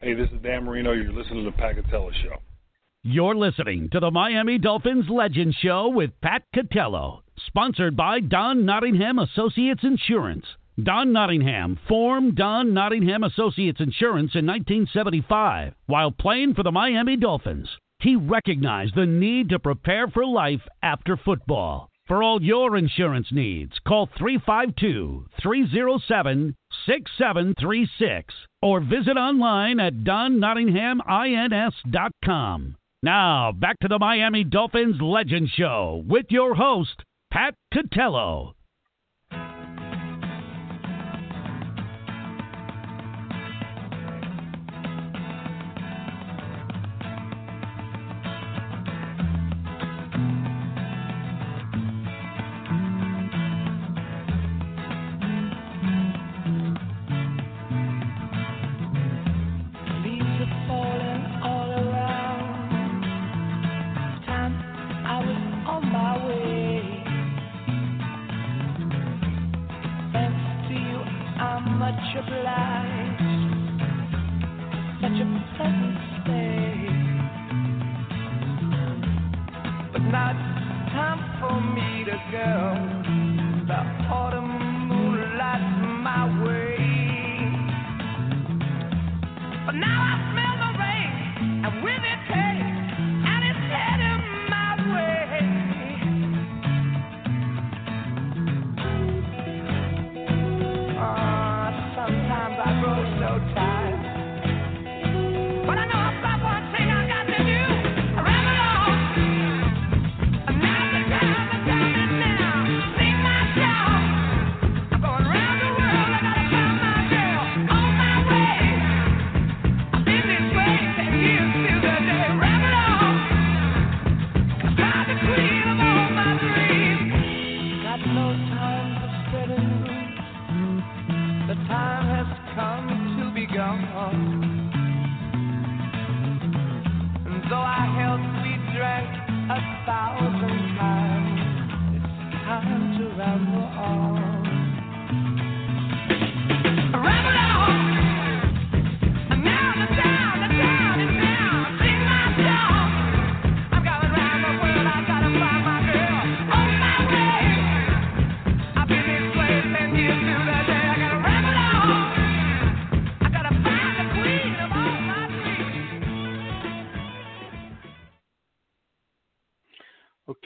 Hey, this is Dan Marino. You're listening to the Pat Catello Show. You're listening to the Miami Dolphins Legend Show with Pat Catello, sponsored by Don Nottingham Associates Insurance. Don Nottingham formed Don Nottingham Associates Insurance in 1975 while playing for the Miami Dolphins. He recognized the need to prepare for life after football. For all your insurance needs, call 352 307 6736 or visit online at donnottinghamins.com. Now, back to the Miami Dolphins Legend Show with your host, Pat Catello.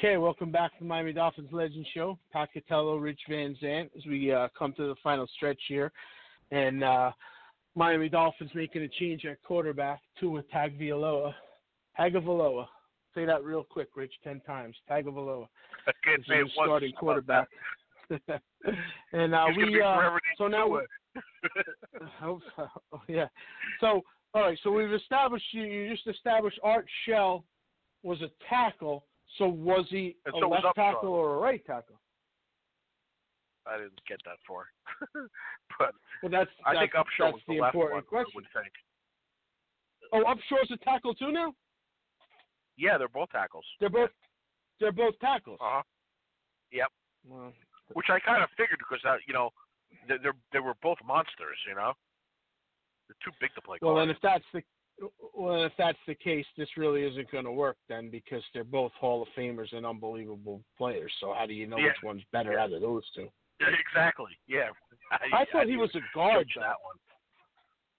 Okay, welcome back to the Miami Dolphins Legend Show. Pat Catello, Rich Van Zant, as we uh, come to the final stretch here. And uh, Miami Dolphins making a change at quarterback to a Tagovailoa. Tagovailoa. Say that real quick, Rich, 10 times. Tagovailoa. I can't is say the it new once. starting quarterback. and uh, we uh, so now hope so. yeah. So all right. So we've established you. You just established Art Shell was a tackle. So was he And a so left tackle or a right tackle? I didn't get that far, but Well, that's I that's, think Upshaw was the the left one. important I question. would think. Oh, Upshaw's a tackle too now. Yeah, they're both tackles. They're both they're both tackles. Uh huh. Yep. Well, Which I kind of figured because uh, you know they they're, they were both monsters. You know, they're too big to play. well, guard. and if that's the well, if that's the case, this really isn't going to work then because they're both Hall of Famers and unbelievable players. So how do you know Yeah. which one's better out of those two? Exactly. Yeah. I thought he was a guard. Though. that one.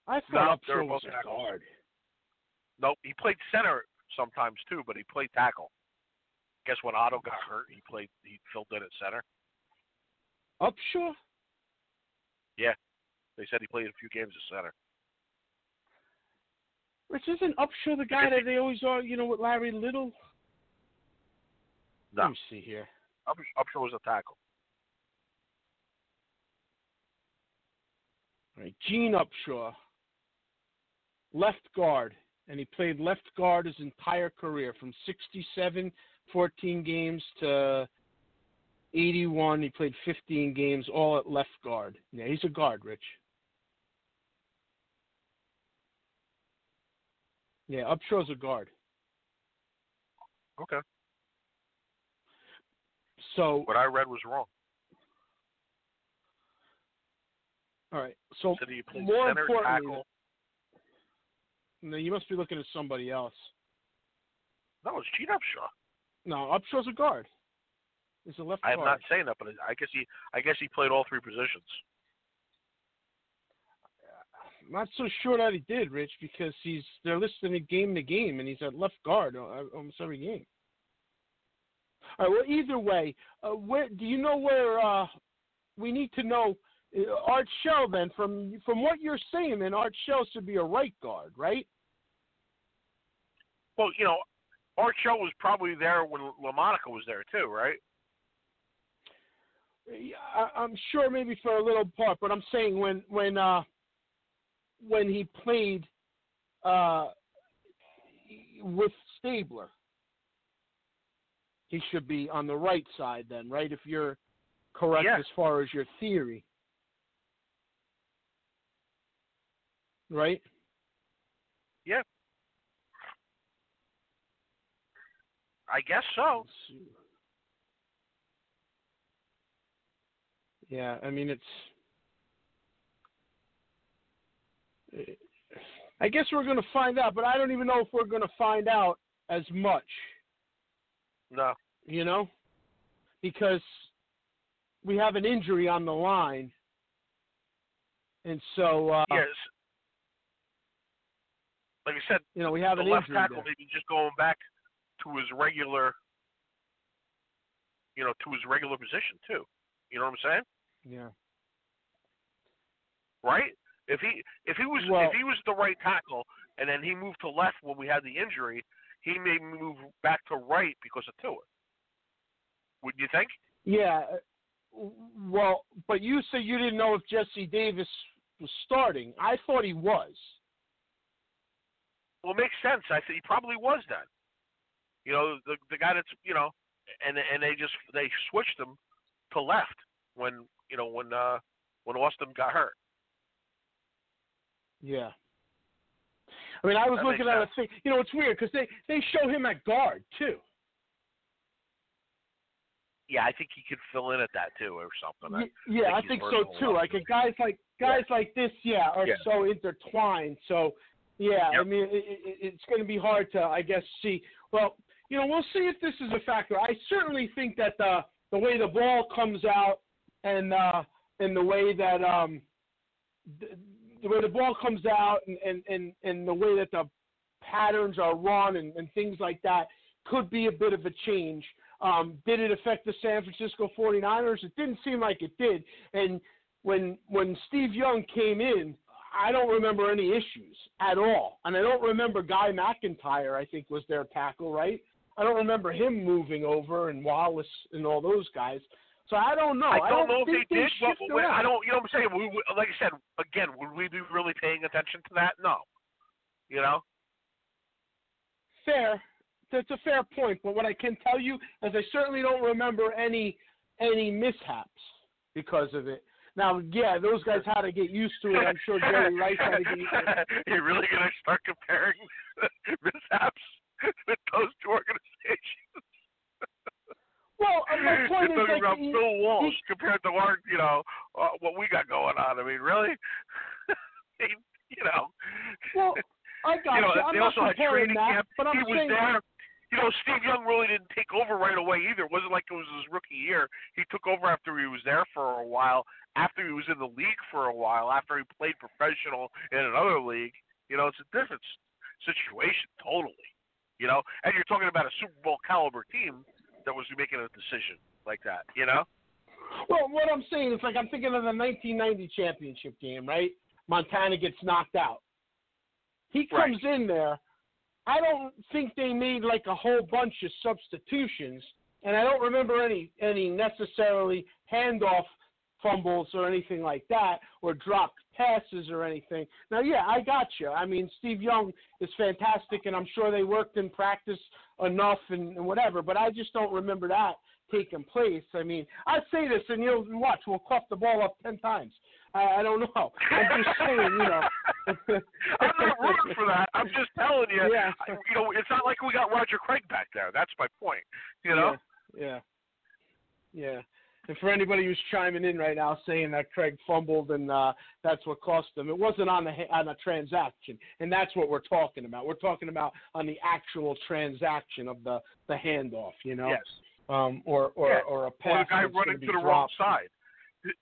I No, thought were was a tackles. guard. Nope, he played center sometimes too, but he played tackle. Guess when Otto got hurt, he played. He filled in at center. Upshaw? Yeah, they said he played a few games at center. Rich, isn't Upshaw the guy that they always are, you know, with Larry Little? No, Let me see here. Up, Upshaw was a tackle. All right, Gene Upshaw. left guard, and he played left guard his entire career from 67, 14 games to 81. He played 15 games, all at left guard. Yeah, he's a guard, Rich. Yeah, Upshaw's a guard. Okay. So What I read was wrong. all right. So played more center, importantly, tackle. no, you must be looking at somebody else. No, it's Gene Upshaw. No, Upshaw's a guard. He's a left I'm guard. not saying that, but I guess he I guess he played all three positions. Not so sure that he did, Rich, because he's they're listing it game to game, and he's at left guard almost every game. All right. Well, either way, uh, where do you know where uh, we need to know uh, Art Shell? Then, from from what you're saying, then Art Shell should be a right guard, right? Well, you know, Art Shell was probably there when Lamonica was there too, right? Yeah, I, I'm sure maybe for a little part, but I'm saying when when uh, when he played uh, with Stabler, he should be on the right side then, right? If you're correct Yeah. as far as your theory, right? Yeah. I guess so. Yeah, I mean it's. I guess we're going to find out, but I don't even know if we're going to find out as much. No. You know, because we have an injury on the line, and so uh, yes. Like I said, you know we have the an left injury tackle there. maybe just going back to his regular, you know, to his regular position too. You know what I'm saying? Yeah. Right? If he if he was Well- if he was the right tackle and then he moved to left when we had the injury, he may move back to right because of Tua. Wouldn't you think? Yeah. uh, Well, but you said you didn't know if Jesse Davis was starting. I thought he was. Well, it makes sense. I think he probably was then. You know, the the guy that's you know, and and they just they switched him to left when you know when uh when Austin got hurt. Yeah. I mean, I was That looking at a thing. You know, it's weird because they they show him at guard too. Yeah, I think he could fill in at that too or something. Y- yeah, I think so too. Like a guys like guys like this, yeah, are Yeah. so intertwined. So yeah, I mean, it, it, it's going to be hard to, I guess, see. Well, you know, we'll see if this is a factor. I certainly think that the the way the ball comes out and uh, and the way that um, the, way the ball comes out and, and, and, and the way that the patterns are run and, and things like that could be a bit of a change. Um, did it affect the San Francisco 49ers? It didn't seem like it did. And when when Steve Young came in, I don't remember any issues at all. And I don't remember Guy McIntyre, I think was their tackle, right? I don't remember him moving over and Wallace and all those guys. So I don't know. I don't, know if think they did. shift But I don't. You know what I'm saying? We, we, like I said, again, would we be really paying attention to that? No. You know. fair. That's a fair point. But what I can tell you is I certainly don't remember any any mishaps because of it. Now, yeah, those guys had to get used to it. I'm sure Jerry Rice had to get used to it. You're really gonna start comparing mishaps with those two organizations? Well, uh, my point is like he- Bill Walsh he- compared to our, you know, uh, what we got going on. I mean, really? you know. Well, I got you know, you. I'm they not also had training that, camp. but I'm he was saying there. You know, Steve Young really didn't take over right away either. It wasn't like it was his rookie year. He took over after he was there for a while, after he was in the league for a while, after he played professional in another league. You know, it's a different situation totally. You know, and you're talking about a Super Bowl caliber team that was making a decision like that. You know. Well, what I'm saying is like I'm thinking of the 1990 championship game, right? Montana gets knocked out. He Right. comes in there. I don't think they made like a whole bunch of substitutions, and I don't remember any any necessarily handoff fumbles or anything like that, or dropped passes or anything. Now, yeah, I got you. I mean, Steve Young is fantastic, and I'm sure they worked in practice enough and, and whatever, but I just don't remember that taking place. I mean, I say this, and you'll watch. We'll cough the ball up ten times. I, I don't know. I'm just saying, you know. I'm not rooting for that. I'm just telling you. Yeah. You know, it's not like we got Roger Craig back there. That's my point. You know. Yeah. Yeah. yeah. And for anybody who's chiming in right now saying that Craig fumbled and uh, that's what cost them, it wasn't on the on a transaction, and that's what we're talking about. We're talking about on the actual transaction of the the handoff, you know. Yes. Um, or or Yeah. or a Or pass the guy running to the wrong dropped. side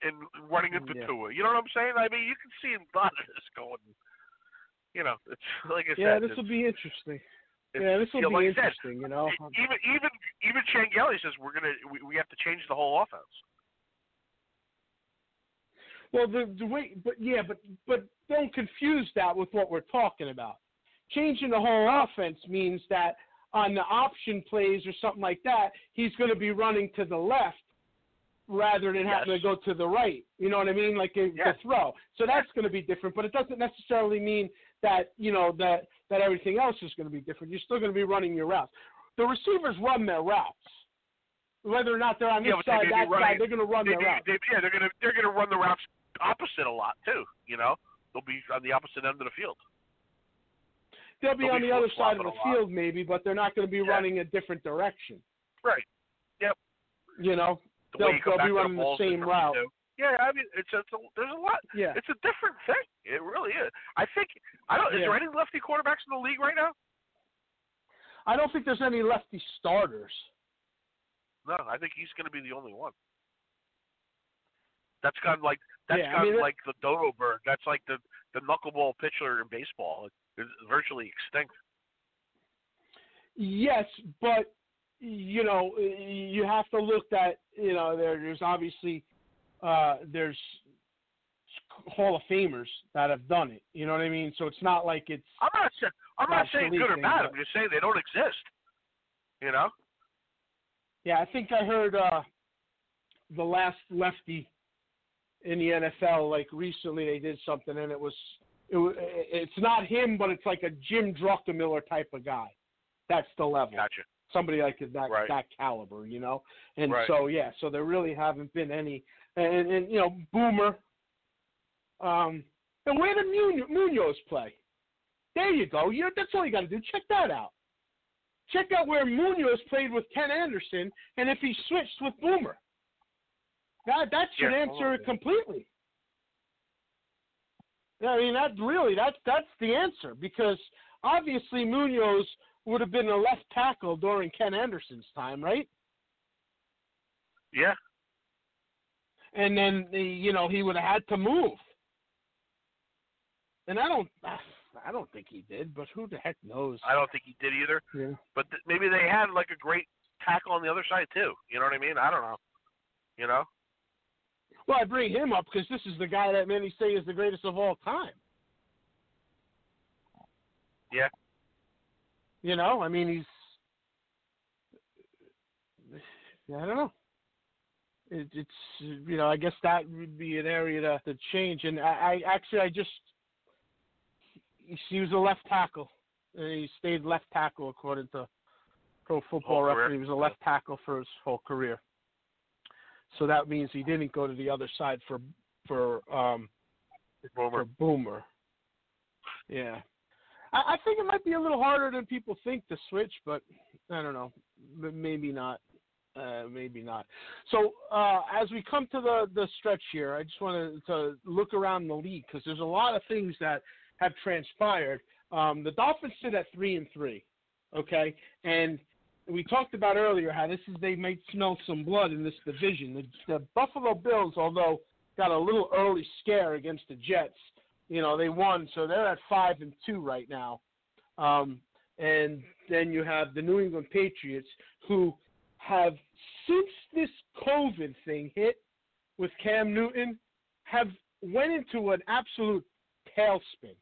and running into Yeah. Tua. You know what I'm saying? I mean, you can see a lot of this going. You know, it's like I said. Yeah, this will be interesting. Yeah, this you will know, be like I said, interesting. You know. even even even Chan Gailey says we're gonna we, we have to change the whole offense. Well, the, the way, but yeah, but but don't confuse that with what we're talking about. Changing the whole offense means that on the option plays or something like that, he's going to be running to the left rather than having to go to the right. You know what I mean? Like a, Yes. the throw. So that's going to be different, but it doesn't necessarily mean that you know that that everything else is going to be different. You're still going to be running your routes. The receivers run their routes. Whether or not they're on Yeah, this side, that running- side, they're going to run They, their they, routes. they, yeah, they're gonna they're gonna run the routes opposite a lot too. You know, they'll be on the opposite end of the field. They'll be They'll on be the other side of the field, maybe, but they're not going to be Yeah. running a different direction. Right. Yep. You know, The they'll, you they'll be to the running the same route. too. Yeah, I mean, it's, it's a, there's a lot. Yeah. It's a different thing. It really is. I think I don't. Is Yeah. there any lefty quarterbacks in the league right now? I don't think there's any lefty starters. No, I think he's going to be the only one. That's kind of like that's Yeah, I kind mean, of like the dodo bird. That's like the the knuckleball pitcher in baseball. It's virtually extinct. Yes, but you know, you have to look at you know there, there's obviously uh, there's Hall of Famers that have done it. You know what I mean? So it's not like it's I'm not saying I'm not saying good or bad. but- I'm just saying they don't exist. You know? Yeah, I think I heard uh the last lefty in the NFL like recently they did something and it was it, it's not him but it's like a Jim Druckenmiller type of guy. That's the level. Gotcha. Somebody like that Right. that caliber, you know. And Right. so yeah, so there really haven't been any and and you know Boomer um and where did Munoz, Munoz play? There you go. You that's all you got to do. Check that out. Check out where Munoz played with Ken Anderson, and if he switched with Boomer. That that should Yeah, answer it completely. Yeah, I mean that really that's that's the answer because obviously Munoz would have been a left tackle during Ken Anderson's time, right? Yeah. And then the, you know he would have had to move. And I don't ah, I don't think he did, but who the heck knows? I don't think he did either. Yeah. But th- maybe they had like a great tackle on the other side too. You know what I mean? I don't know. You know? Well, I bring him up because this is the guy that many say is the greatest of all time. Yeah. You know, I mean, he's. I don't know. It, it's you know, I guess that would be an area to, to change. And I, I actually, I just he, he was a left tackle. He stayed left tackle according to Pro Football. Reference. He was a left tackle for his whole career. So that means he didn't go to the other side for for um Boomer. for Boomer. Yeah. I, I think it might be a little harder than people think to switch, but I don't know. Maybe not. Uh, maybe not. So uh, as we come to the the stretch here, I just want to look around the league because there's a lot of things that have transpired. Um, the Dolphins sit at three and three, okay, and we talked about earlier how this is they might smell some blood in this division. The, the Buffalo Bills, although got a little early scare against the Jets, you know they won, so they're at five and two right now. Um, and then you have the New England Patriots, who have since this COVID thing hit with Cam Newton, have went into an absolute tailspin.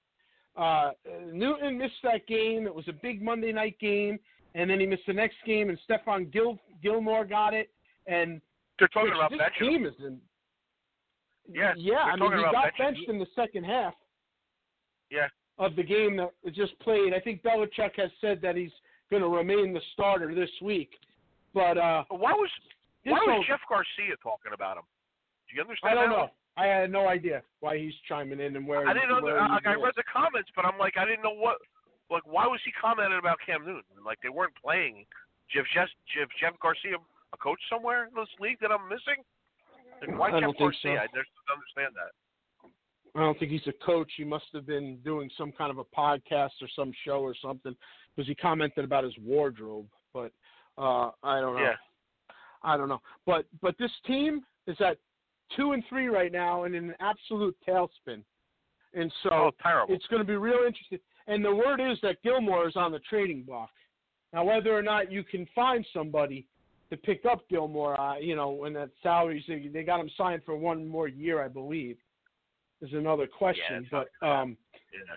Uh, Newton missed that game. It was a big Monday night game, and then he missed the next game, and Stephon Gil- Gilmore got it. And They're talking about this benching team is in. Yeah, yeah. I mean, he got benched in the second half Yeah. of the game that was just played. I think Belichick has said that he's going to remain the starter this week. But uh, Why was why was whole- Jeff Garcia talking about him? Do you understand? I don't know. one? I had no idea why he's chiming in and where. I didn't know. I, I read the comments, but I'm like, I didn't know what. Like, why was he commenting about Cam Newton? Like, they weren't playing. Jeff Jeff Jeff, Jeff Garcia a coach somewhere in this league that I'm missing? Like, why I don't think so. I just don't understand that. I don't think he's a coach. He must have been doing some kind of a podcast or some show or something because he commented about his wardrobe. But uh, I don't know. Yeah. I don't know. But but this team is at two and three right now and in an absolute tailspin. And so Oh, terrible. it's going to be real interesting. And the word is that Gilmore is on the trading block. Now, whether or not you can find somebody to pick up Gilmore, uh, you know, when that salary, they, they got him signed for one more year, I believe, is another question. Yeah, but um, Yeah.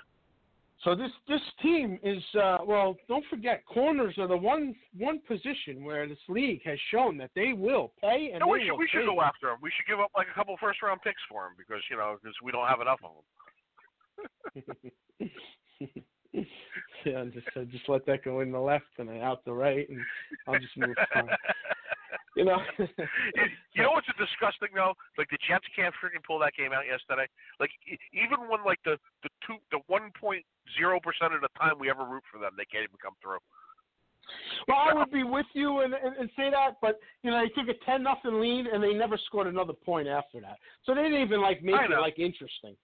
so this this team is uh, well. Don't forget, corners are the one one position where this league has shown that they will pay and No, we should we should go after him. We should give up like a couple first round picks for him because you know because we don't have enough of them. yeah, and just uh, just let that go in the left and then out the right, and I'll just move. on. You know. you know what's disgusting though? Like the Jets can't freaking pull that game out yesterday. Like e- even when like the the two the one point zero percent of the time we ever root for them, they can't even come through. Well, I would be with you and, and, and say that, but you know, they took a ten nothing lead and they never scored another point after that. So they didn't even like make it like interesting.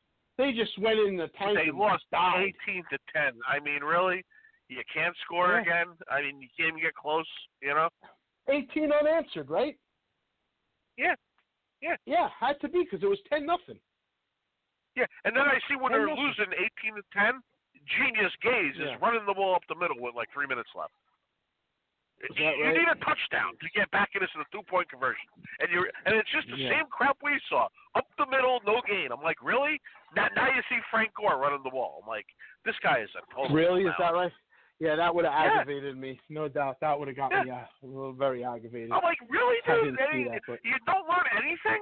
They just went in the tank They lost died. eighteen to ten. I mean, really? You can't score Yeah. again. I mean, you can't even get close. You know? Eighteen unanswered, right? Yeah. Yeah. Yeah, had to be because it was ten nothing. Yeah. And then I see when they're losing eighteen to ten, Genius Gase Yeah. is running the ball up the middle with like three minutes left. Is you that you need a touchdown to get back into the two point conversion, and you are and it's just the Yeah. same crap we saw up the middle, no gain. I'm like, really? Now, now you see Frank Gore running the wall. I'm like, this guy is a total. Really, is that right? Yeah, that would have Yeah. aggravated me, no doubt. That would have got me uh, a little very aggravated. I'm like, really, dude? Any- that, but- You don't learn anything?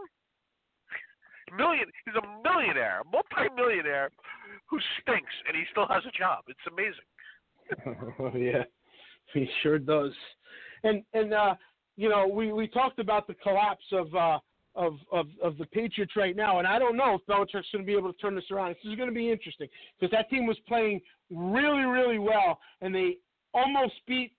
Million. He's a millionaire, a multi-millionaire, who stinks, and he still has a job. It's amazing. Oh yeah, he sure does. And and uh, you know, we we talked about the collapse of uh of of of the Patriots right now, and I don't know if Belichick's going to be able to turn this around. This is going to be interesting because that team was playing really really well, and they almost beat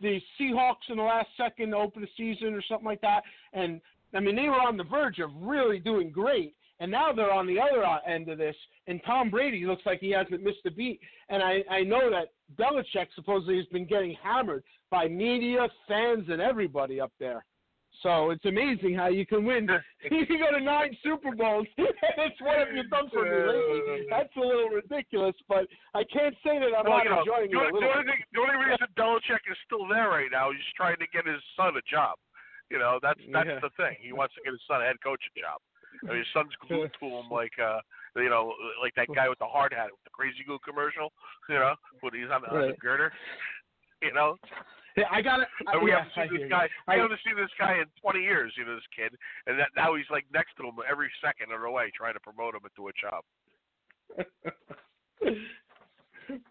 the Seahawks in the last second to open the season or something like that. And I mean, they were on the verge of really doing great. And now they're on the other uh, end of this, and Tom Brady looks like he hasn't missed a beat. And I, I know that Belichick supposedly has been getting hammered by media, fans, and everybody up there. So it's amazing how you can win. you can go to nine Super Bowls, and it's what have you done for me lately? That's a little ridiculous, but I can't say that I'm well, not you know, enjoying the, it the, only thing, the only reason Belichick is still there right now is he's trying to get his son a job. You know, that's that's Yeah. the thing. He wants to get his son a head coaching job. I mean, his son's glued to him like uh you know, like that guy with the hard hat with the crazy glue commercial, you know, when he's on the, on the girder. You know? Yeah, I got it. We yeah, haven't seen this you. guy. I- We haven't seen this guy in 20 years. You know, this kid, and that now he's like next to him every second of the way, trying to promote him into a job.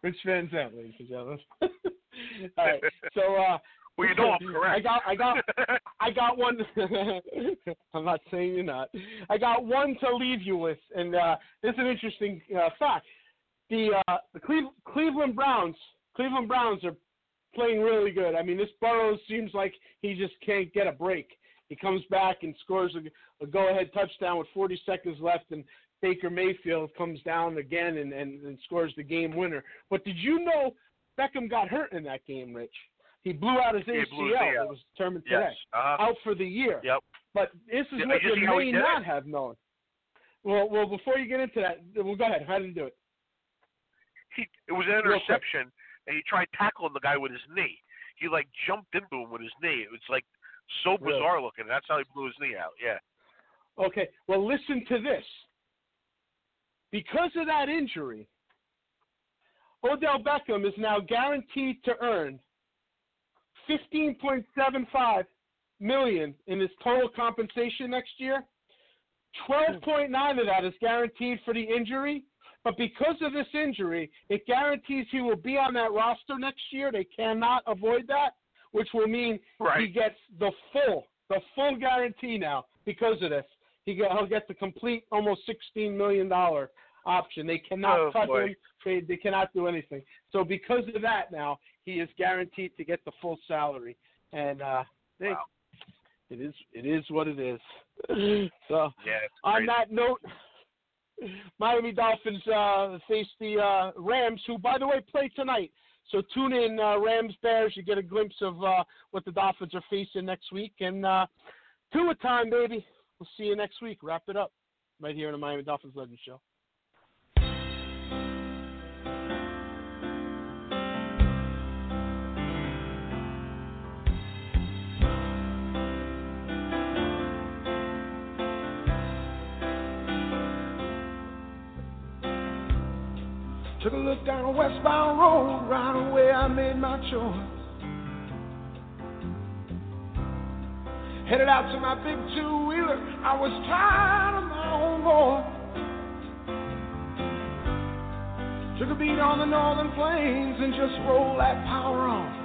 Rich Van Zandt, ladies and gentlemen. All right, so uh, Well, you know I'm correct. I got, I got, I got one. I'm not saying you're not. I got one to leave you with, and uh, it's an interesting uh, fact. The uh, the Cleve- Cleveland Browns, Cleveland Browns are playing really good. I mean, this Burrows seems like he just can't get a break. He comes back and scores a, a go-ahead touchdown with 40 seconds left, and Baker Mayfield comes down again and, and, and scores the game winner. But did you know Beckham got hurt in that game, Rich? He blew out his ACL. It was determined Yes. today. Uh-huh. Out for the year. Yep. But this is Yeah, what you you see how he may not it? have known. Well, well, before you get into that, well, go ahead. How did he do it? He it was an interception, and he tried tackling the guy with his knee. He like jumped into him with his knee. It was like so Really? bizarre looking. That's how he blew his knee out. Yeah. Okay, well, listen to this. Because of that injury, Odell Beckham is now guaranteed to earn 15.75 million in his total compensation next year. 12.9 of that is guaranteed for the injury, but because of this injury, it guarantees he will be on that roster next year. They cannot avoid that, which will mean Right. he gets the full, the full guarantee now because of this. He he'll get the complete, almost $16 million option. They cannot Oh, cut boy. him. They cannot do anything. So because of that, now he is guaranteed to get the full salary. And uh, they, it is it is what it is. so Yeah. on that note, Miami Dolphins uh, face the uh, Rams, who, by the way, play tonight. So tune in, uh, Rams Bears. You get a glimpse of uh, what the Dolphins are facing next week. And uh, two a time, baby. We'll see you next week. Wrap it up right here on the Miami Dolphins Legend Show. Took a look down a westbound road, right away I made my choice. Headed out to my big two wheeler, I was tired of my own voice. Took a beat on the northern plains and just rolled that power on.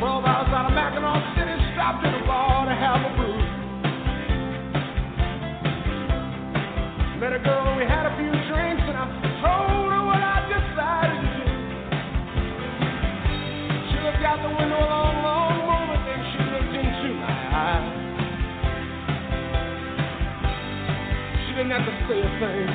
Twelve hours out of Mackinac City, stopped at a bar say a thing.